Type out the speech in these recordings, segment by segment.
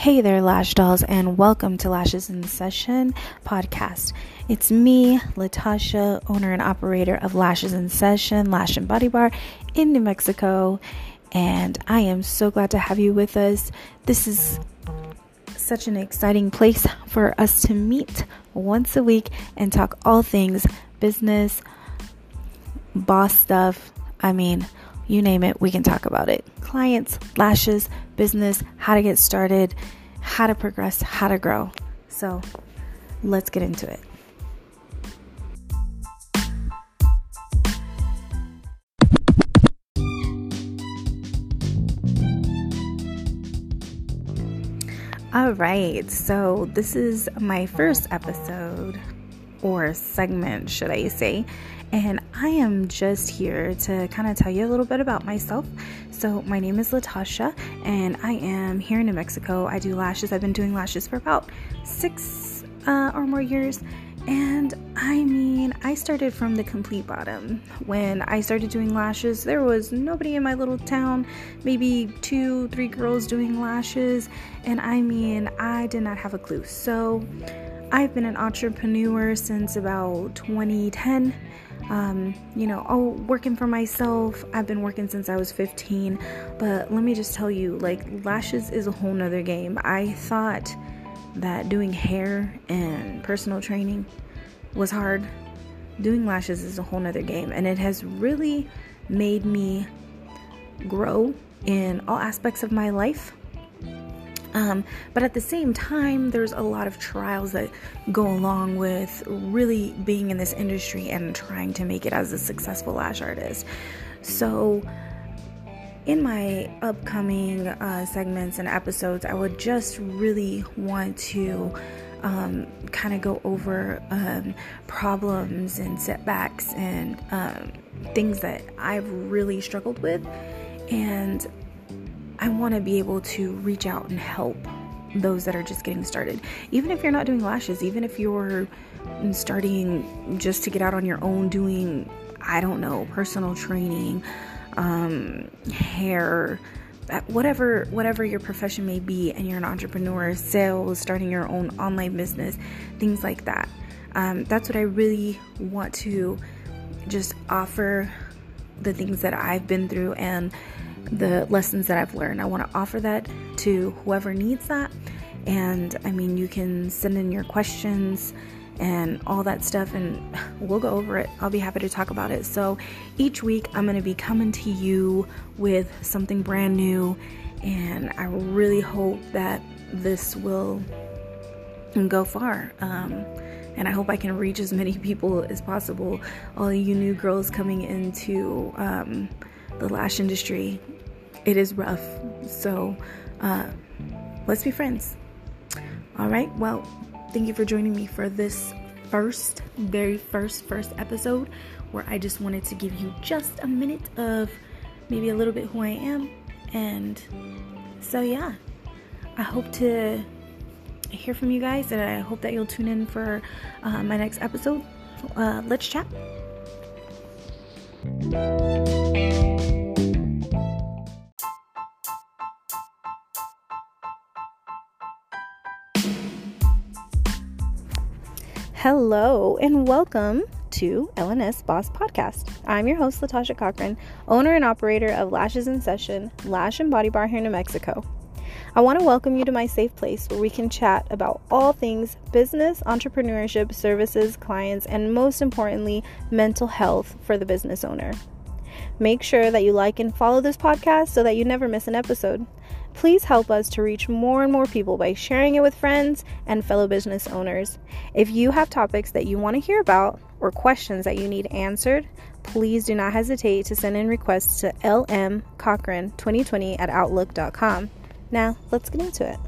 Hey there, Lash Dolls, and welcome to Lashes in Session podcast. It's me, Latasha, owner and operator of Lashes in Session, Lash and Body Bar in New Mexico, and I am so glad to have you with us. This is such an exciting place for us to meet once a week and talk all things business, boss stuff. I mean, you name it, we can talk about it. Clients, lashes, business, how to get started, how to progress, how to grow. So let's get into it. All right, so this is my first episode or segment, should I say, and I am just here to kind of tell you a little bit about myself. So, my name is Latasha, and I am here in New Mexico. I do lashes. I've been doing lashes for about six uh, or more years. And I mean, I started from the complete bottom. When I started doing lashes, there was nobody in my little town, maybe two, three girls doing lashes. And I mean, I did not have a clue. So, I've been an entrepreneur since about 2010 um, you know, oh, working for myself. I've been working since I was 15, but let me just tell you, like, lashes is a whole nother game. I thought that doing hair and personal training was hard. Doing lashes is a whole nother game, and it has really made me grow in all aspects of my life. Um, but at the same time, there's a lot of trials that go along with really being in this industry and trying to make it as a successful lash artist. So, in my upcoming uh, segments and episodes, I would just really want to um, kind of go over um, problems and setbacks and um, things that I've really struggled with. And I want to be able to reach out and help those that are just getting started. Even if you're not doing lashes, even if you're starting just to get out on your own doing, I don't know, personal training, um, hair, uh, whatever whatever your profession may be and you're an entrepreneur sales starting your own online business things like that um, that's what i really want to just offer the things that i've been through and the lessons that I've learned. I want to offer that to whoever needs that. And I mean, you can send in your questions and all that stuff, and we'll go over it. I'll be happy to talk about it. So each week, I'm going to be coming to you with something brand new, and I really hope that this will go far. Um, and I hope I can reach as many people as possible. All you new girls coming into um, the lash industry, it is rough. So uh, let's be friends. All right. Well, thank you for joining me for this first, very first, first episode where I just wanted to give you just a minute of maybe a little bit who I am. And so, yeah, I hope to hear from you guys and I hope that you'll tune in for uh, my next episode. Uh, let's chat. Hello and welcome to LNS Boss Podcast. I'm your host, Latasha Cochran, owner and operator of Lashes in Session, Lash and Body Bar here in New Mexico. I want to welcome you to my safe place where we can chat about all things business, entrepreneurship, services, clients, and most importantly, mental health for the business owner. Make sure that you like and follow this podcast so that you never miss an episode. Please help us to reach more and more people by sharing it with friends and fellow business owners. If you have topics that you want to hear about or questions that you need answered, please do not hesitate to send in requests to lmcochran2020 at outlook.com. Now, let's get into it.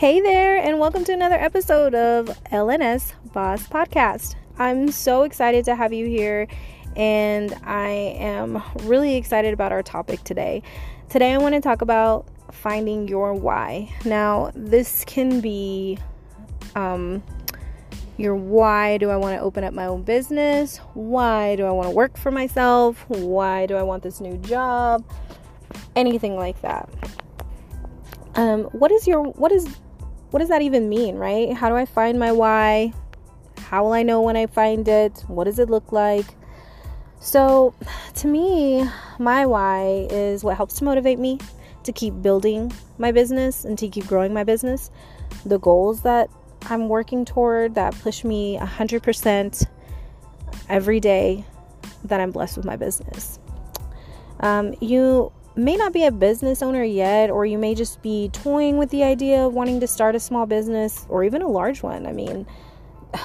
Hey there, and welcome to another episode of LNS Boss Podcast. I'm so excited to have you here, and I am really excited about our topic today. Today, I want to talk about finding your why. Now, this can be, um, your why do I want to open up my own business? Why do I want to work for myself? Why do I want this new job? Anything like that. Um, what is your what is what does that even mean, right? How do I find my why? How will I know when I find it? What does it look like? So, to me, my why is what helps to motivate me to keep building my business and to keep growing my business. The goals that I'm working toward that push me 100% every day that I'm blessed with my business. Um, you may not be a business owner yet, or you may just be toying with the idea of wanting to start a small business or even a large one. I mean,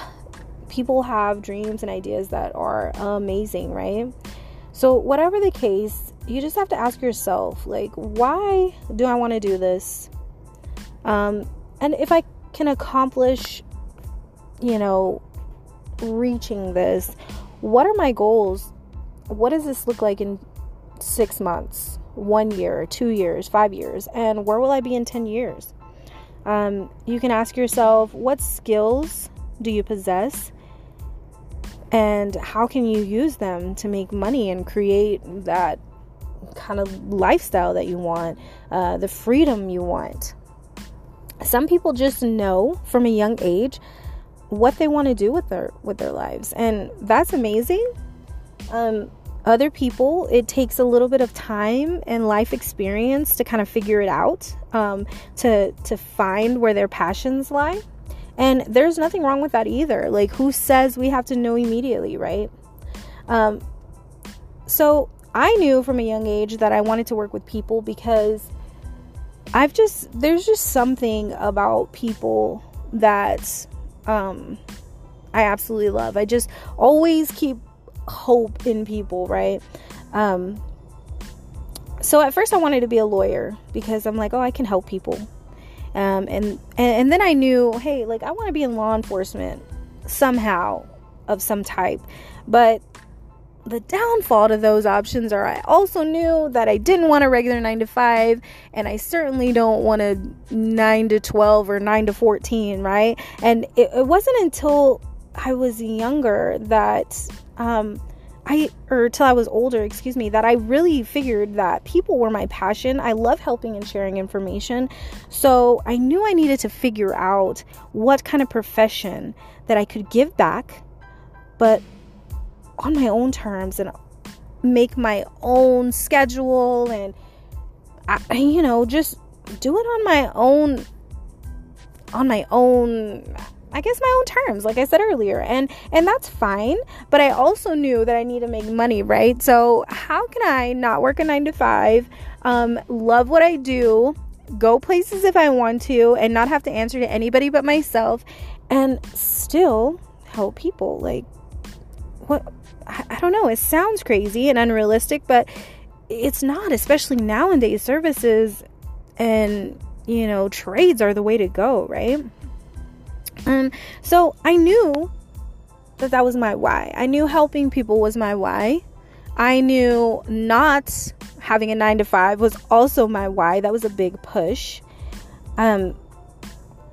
people have dreams and ideas that are amazing, right? So, whatever the case, you just have to ask yourself, like, why do I want to do this? Um, and if I can accomplish, you know, reaching this, what are my goals? What does this look like in six months, one year, two years, five years? And where will I be in 10 years? Um, you can ask yourself, what skills do you possess? And how can you use them to make money and create that kind of lifestyle that you want, uh, the freedom you want? some people just know from a young age what they want to do with their with their lives and that's amazing um, other people it takes a little bit of time and life experience to kind of figure it out um, to to find where their passions lie. And there's nothing wrong with that either. Like who says we have to know immediately right? Um, so i knew from a young age that i wanted to work with people because I've just there's just something about people that um I absolutely love. I just always keep hope in people, right? Um so at first I wanted to be a lawyer because I'm like, oh, I can help people. Um and and, and then I knew, hey, like I want to be in law enforcement somehow of some type. But the downfall to those options are I also knew that I didn't want a regular 9 to 5 and I certainly don't want a 9 to 12 or 9 to 14, right? And it, it wasn't until I was younger that um I or till I was older, excuse me, that I really figured that people were my passion. I love helping and sharing information. So, I knew I needed to figure out what kind of profession that I could give back but on my own terms and make my own schedule and I, you know just do it on my own on my own I guess my own terms like I said earlier and and that's fine but I also knew that I need to make money right so how can I not work a 9 to 5 um love what I do go places if I want to and not have to answer to anybody but myself and still help people like what I don't know, it sounds crazy and unrealistic, but it's not, especially nowadays. Services and, you know, trades are the way to go, right? Um, so I knew that that was my why. I knew helping people was my why. I knew not having a nine to five was also my why. That was a big push. Um,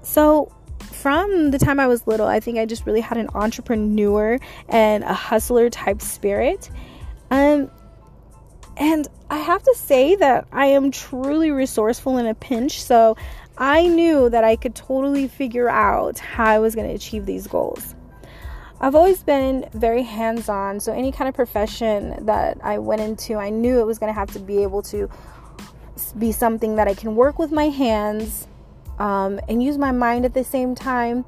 so from the time I was little, I think I just really had an entrepreneur and a hustler type spirit. Um, and I have to say that I am truly resourceful in a pinch. So I knew that I could totally figure out how I was going to achieve these goals. I've always been very hands on. So any kind of profession that I went into, I knew it was going to have to be able to be something that I can work with my hands um, and use my mind at the same time.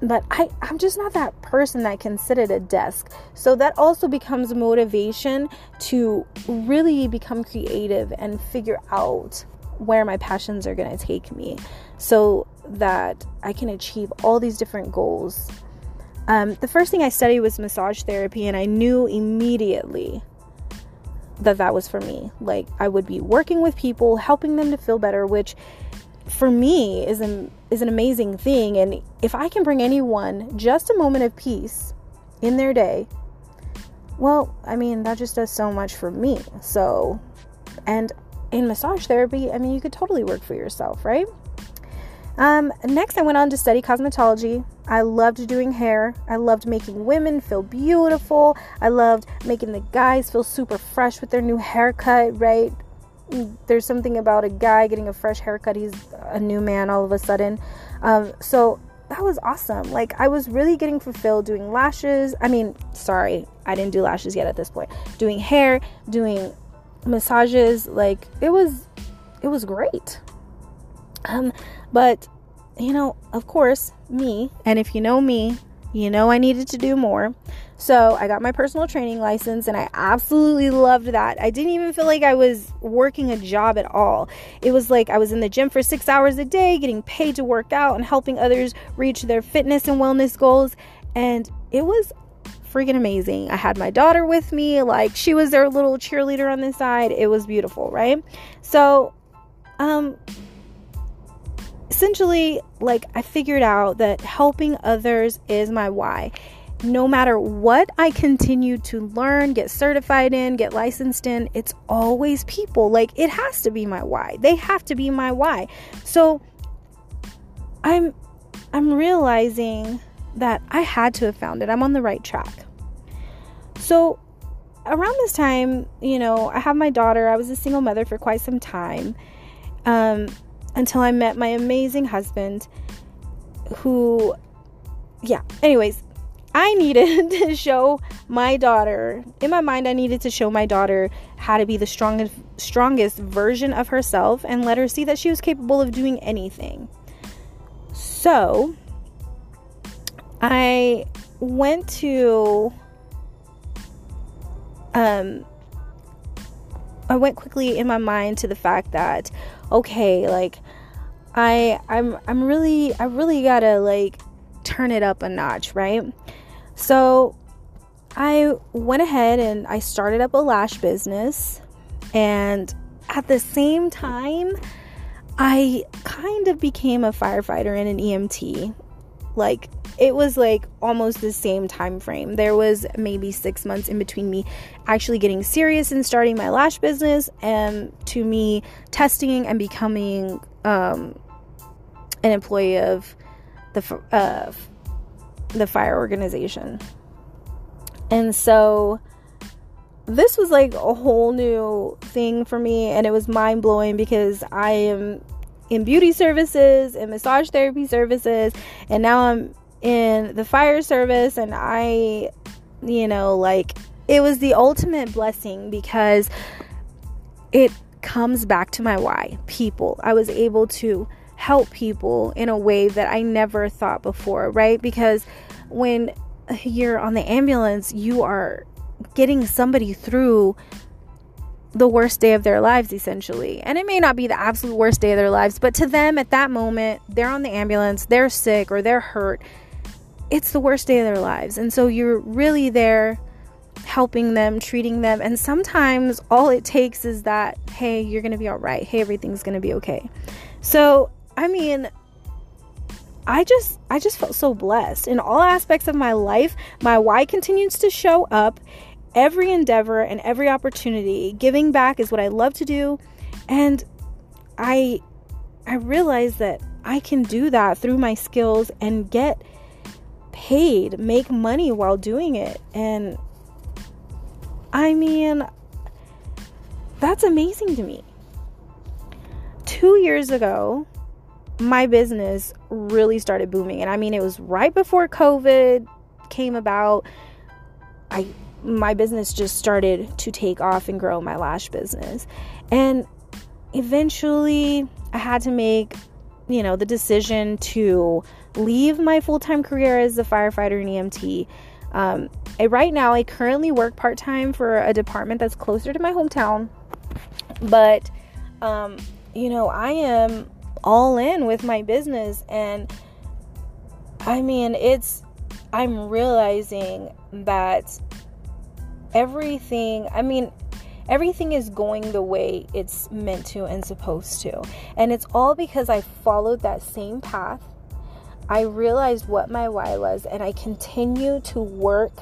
But I, I'm just not that person that can sit at a desk. So that also becomes motivation to really become creative and figure out where my passions are going to take me so that I can achieve all these different goals. Um, the first thing I studied was massage therapy, and I knew immediately that that was for me. Like, I would be working with people, helping them to feel better, which for me is an is an amazing thing and if I can bring anyone just a moment of peace in their day well I mean that just does so much for me so and in massage therapy I mean you could totally work for yourself right Um, next, I went on to study cosmetology. I loved doing hair. I loved making women feel beautiful. I loved making the guys feel super fresh with their new haircut, right? There's something about a guy getting a fresh haircut. He's a new man all of a sudden. Um, so that was awesome. Like, I was really getting fulfilled doing lashes. I mean, sorry, I didn't do lashes yet at this point. Doing hair, doing massages. Like, it was, it was great. Um, but, you know, of course, me, and if you know me, you know I needed to do more. So I got my personal training license and I absolutely loved that. I didn't even feel like I was working a job at all. It was like I was in the gym for six hours a day, getting paid to work out and helping others reach their fitness and wellness goals. And it was freaking amazing. I had my daughter with me, like she was their little cheerleader on the side. It was beautiful, right? So, um, essentially, like, I figured out that helping others is my why. No matter what I continue to learn, get certified in, get licensed in, it's always people. Like, it has to be my why. They have to be my why. So, I'm I'm realizing that I had to have found it. I'm on the right track. So, around this time, you know, I have my daughter. I was a single mother for quite some time. Um, until I met my amazing husband, who, yeah, anyways, I needed to show my daughter, in my mind, I needed to show my daughter how to be the strongest, strongest version of herself and let her see that she was capable of doing anything. So, I went to, um, I went quickly in my mind to the fact that okay, like I I'm I'm really I really got to like turn it up a notch, right? So I went ahead and I started up a lash business and at the same time I kind of became a firefighter and an EMT. Like it was like almost the same time frame. There was maybe six months in between me actually getting serious and starting my lash business and to me testing and becoming um, an employee of the uh, the fire organization. And so this was like a whole new thing for me and it was mind blowing because I am in beauty services and massage therapy services and now I'm in the fire service and I you know like it was the ultimate blessing because it comes back to my why people. I was able to help people in a way that I never thought before right? Because when you're on the ambulance you are getting somebody through the worst day of their lives essentially and it may not be the absolute worst day of their lives but to them at that moment they're on the ambulance they're sick or they're hurt it's the worst day of their lives. And so you're really there helping them, treating them. And sometimes all it takes is that, hey, you're going to be all right. Hey, everything's going to be okay. So, I mean, I just I just felt so blessed in all aspects of my life. My why continues to show up. Every endeavor and every opportunity, giving back is what I love to do. And I I realize that I can do that through my skills and get paid, make money while doing it. And I mean, that's amazing to me. Two years ago, my business really started booming. And I mean, it was right before COVID came about. I my business just started to take off and grow my lash business. And eventually I had to make, you know, the decision to leave my full time career as a firefighter and EMT. Um, I, right now, I currently work part time for a department that's closer to my hometown, but um, you know, I am all in with my business, and I mean, it's I'm realizing that everything, I mean, everything is going the way it's meant to and supposed to. And it's all because I followed that same path I realized what my why was, and I continue to work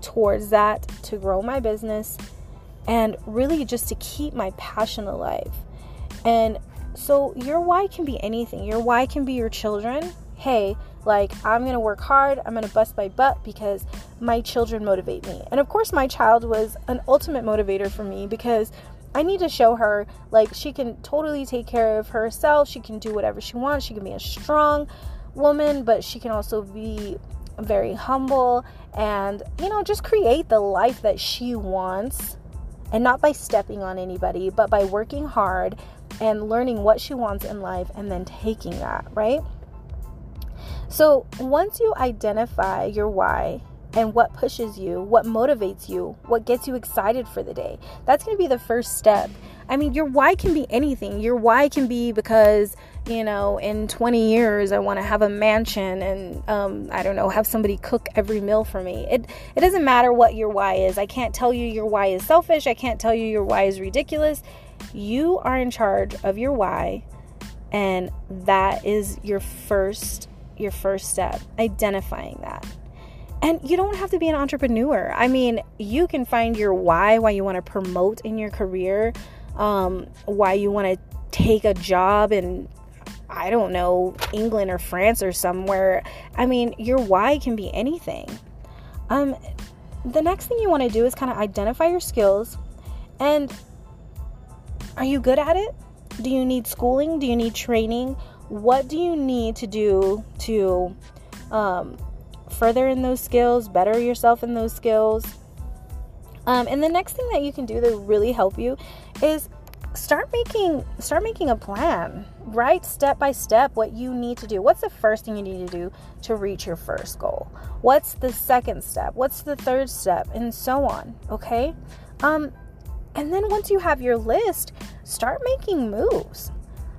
towards that to grow my business and really just to keep my passion alive. And So your why can be anything. Your why can be your children. Hey, like I'm gonna work hard, I'm gonna bust my butt because my children motivate me. And of course, my child was an ultimate motivator for me because I need to show her like she can totally take care of herself, she can do whatever she wants, she can be a strong woman, but she can also be very humble and, you know, just create the life that she wants. And not by stepping on anybody, but by working hard and learning what she wants in life and then taking that, right? So, once you identify your why and what pushes you, what motivates you, what gets you excited for the day, that's going to be the first step. I mean, your why can be anything. Your why can be because, you know, in 20 years I want to have a mansion and um, I don't know, have somebody cook every meal for me. It it doesn't matter what your why is. I can't tell you your why is selfish. I can't tell you your why is ridiculous. You are in charge of your why and that is your first your first step, identifying that. And you don't have to be an entrepreneur. I mean, you can find your why, why you want to promote in your career, um, why you want to take a job in, I don't know, England or France or somewhere. I mean, your why can be anything. Um, the next thing you want to do is kind of identify your skills and are you good at it? Do you need schooling? Do you need training? What do you need to do to um, further in those skills, better yourself in those skills. Um, and the next thing that you can do to really help you is start making start making a plan. Right step by step what you need to do. What's the first thing you need to do to reach your first goal? What's the second step? What's the third step? And so on okay? Um and then once you have your list start making moves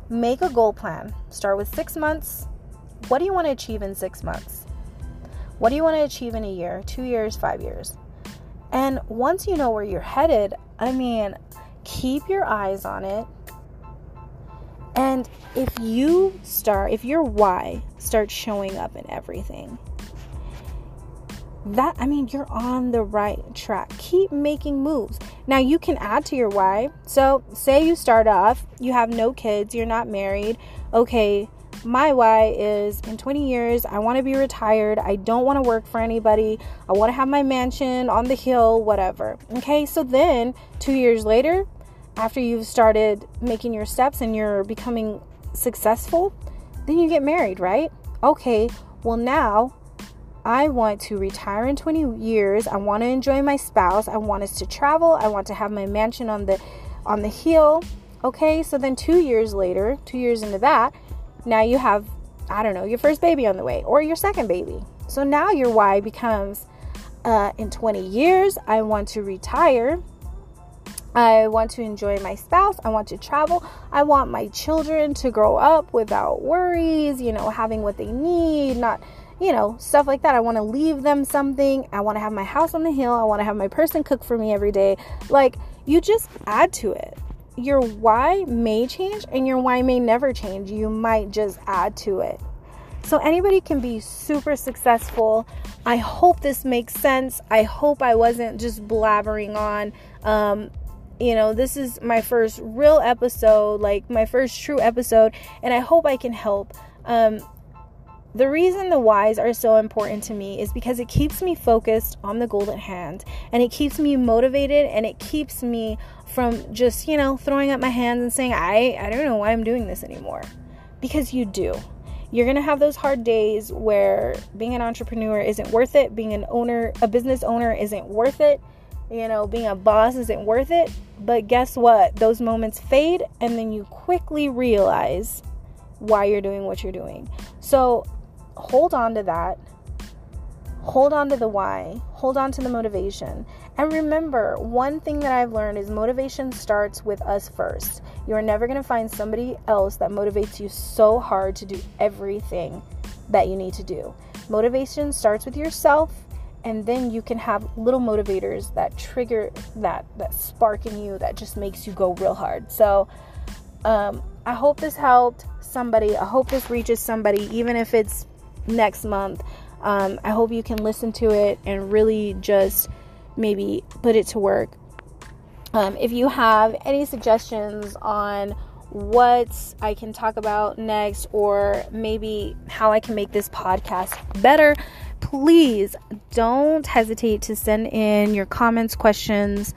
Make a goal plan. Start with six months. What do you want to achieve in six months? What do you want to achieve in a year, two years, five years? And once you know where you're headed, I mean, keep your eyes on it. And if you start, if your why starts showing up in everything, that I mean you're on the right track. Keep making moves. Now you can add to your why. So say you start off, you have no kids, you're not married. Okay, my why is in 20 years I want to be retired. I don't want to work for anybody. I want to have my mansion on the hill, whatever. Okay? So then 2 years later, after you've started making your steps and you're becoming successful, then you get married, right? Okay. Well, now I want to retire in 20 years. I want to enjoy my spouse. I want us to travel. I want to have my mansion on the on the hill. Okay? So then 2 years later, 2 years into that, now you have I don't know, your first baby on the way or your second baby. So now your why becomes uh, in 20 years, I want to retire. I want to enjoy my spouse. I want to travel. I want my children to grow up without worries, you know, having what they need, not you know, stuff like that. I want to leave them something. I want to have my house on the hill. I want to have my person cook for me every day. Like, you just add to it. Your why may change and your why may never change. You might just add to it. So, anybody can be super successful. I hope this makes sense. I hope I wasn't just blabbering on. Um, you know, this is my first real episode, like my first true episode, and I hope I can help. Um, the reason the whys are so important to me is because it keeps me focused on the at hand and it keeps me motivated and it keeps me from just, you know, throwing up my hands and saying, I, I don't know why I'm doing this anymore. Because you do. You're going to have those hard days where being an entrepreneur isn't worth it, being an owner, a business owner isn't worth it, you know, being a boss isn't worth it. But guess what? Those moments fade and then you quickly realize why you're doing what you're doing. So hold on to that. Hold on to the why. Hold on to the motivation. And remember, one thing that I've learned is motivation starts with us first. You are never going to find somebody else that motivates you so hard to do everything that you need to do. Motivation starts with yourself and then you can have little motivators that trigger that that spark in you that just makes you go real hard. So um, I hope this helped somebody. I hope this reaches somebody, even if it's next month. Um, I hope you can listen to it and really just maybe put it to work. Um, if you have any suggestions on what I can talk about next or maybe how I can make this podcast better, please don't hesitate to send in your comments, questions,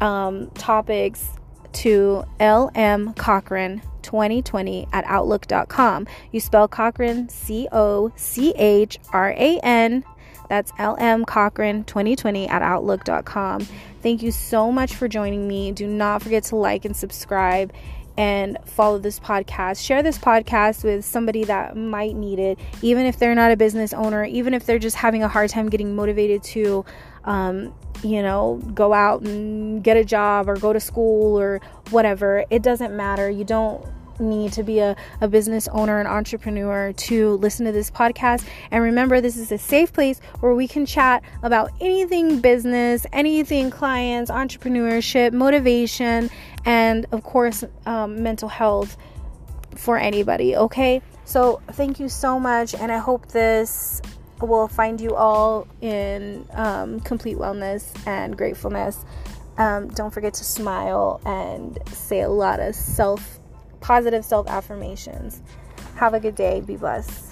um, topics to LM Cochran 2020 at outlook.com. You spell Cochran C O C H R A N. That's LM Cochran 2020 at outlook.com. Thank you so much for joining me. Do not forget to like and subscribe and follow this podcast. Share this podcast with somebody that might need it, even if they're not a business owner, even if they're just having a hard time getting motivated to, um, you know, go out and get a job or go to school or whatever. It doesn't matter. You don't need to be a, a business owner, an entrepreneur to listen to this podcast. And remember, this is a safe place where we can chat about anything business, anything clients, entrepreneurship, motivation, and of course, um, mental health for anybody. Okay. So, thank you so much. And I hope this will find you all in um, complete wellness and gratefulness. Um, don't forget to smile and say a lot of self positive self affirmations. Have a good day. Be blessed.